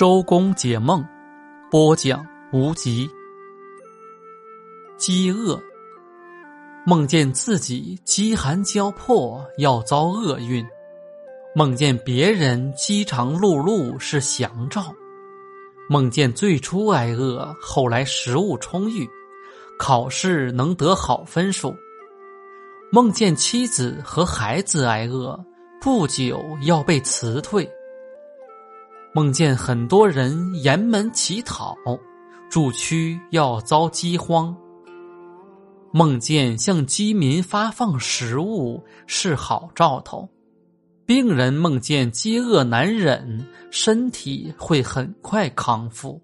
周公解梦，播讲无极。饥饿，梦见自己饥寒交迫，要遭厄运；梦见别人饥肠辘辘是祥兆；梦见最初挨饿，后来食物充裕，考试能得好分数；梦见妻子和孩子挨饿，不久要被辞退。梦见很多人沿门乞讨，住区要遭饥荒。梦见向饥民发放食物是好兆头，病人梦见饥饿难忍，身体会很快康复。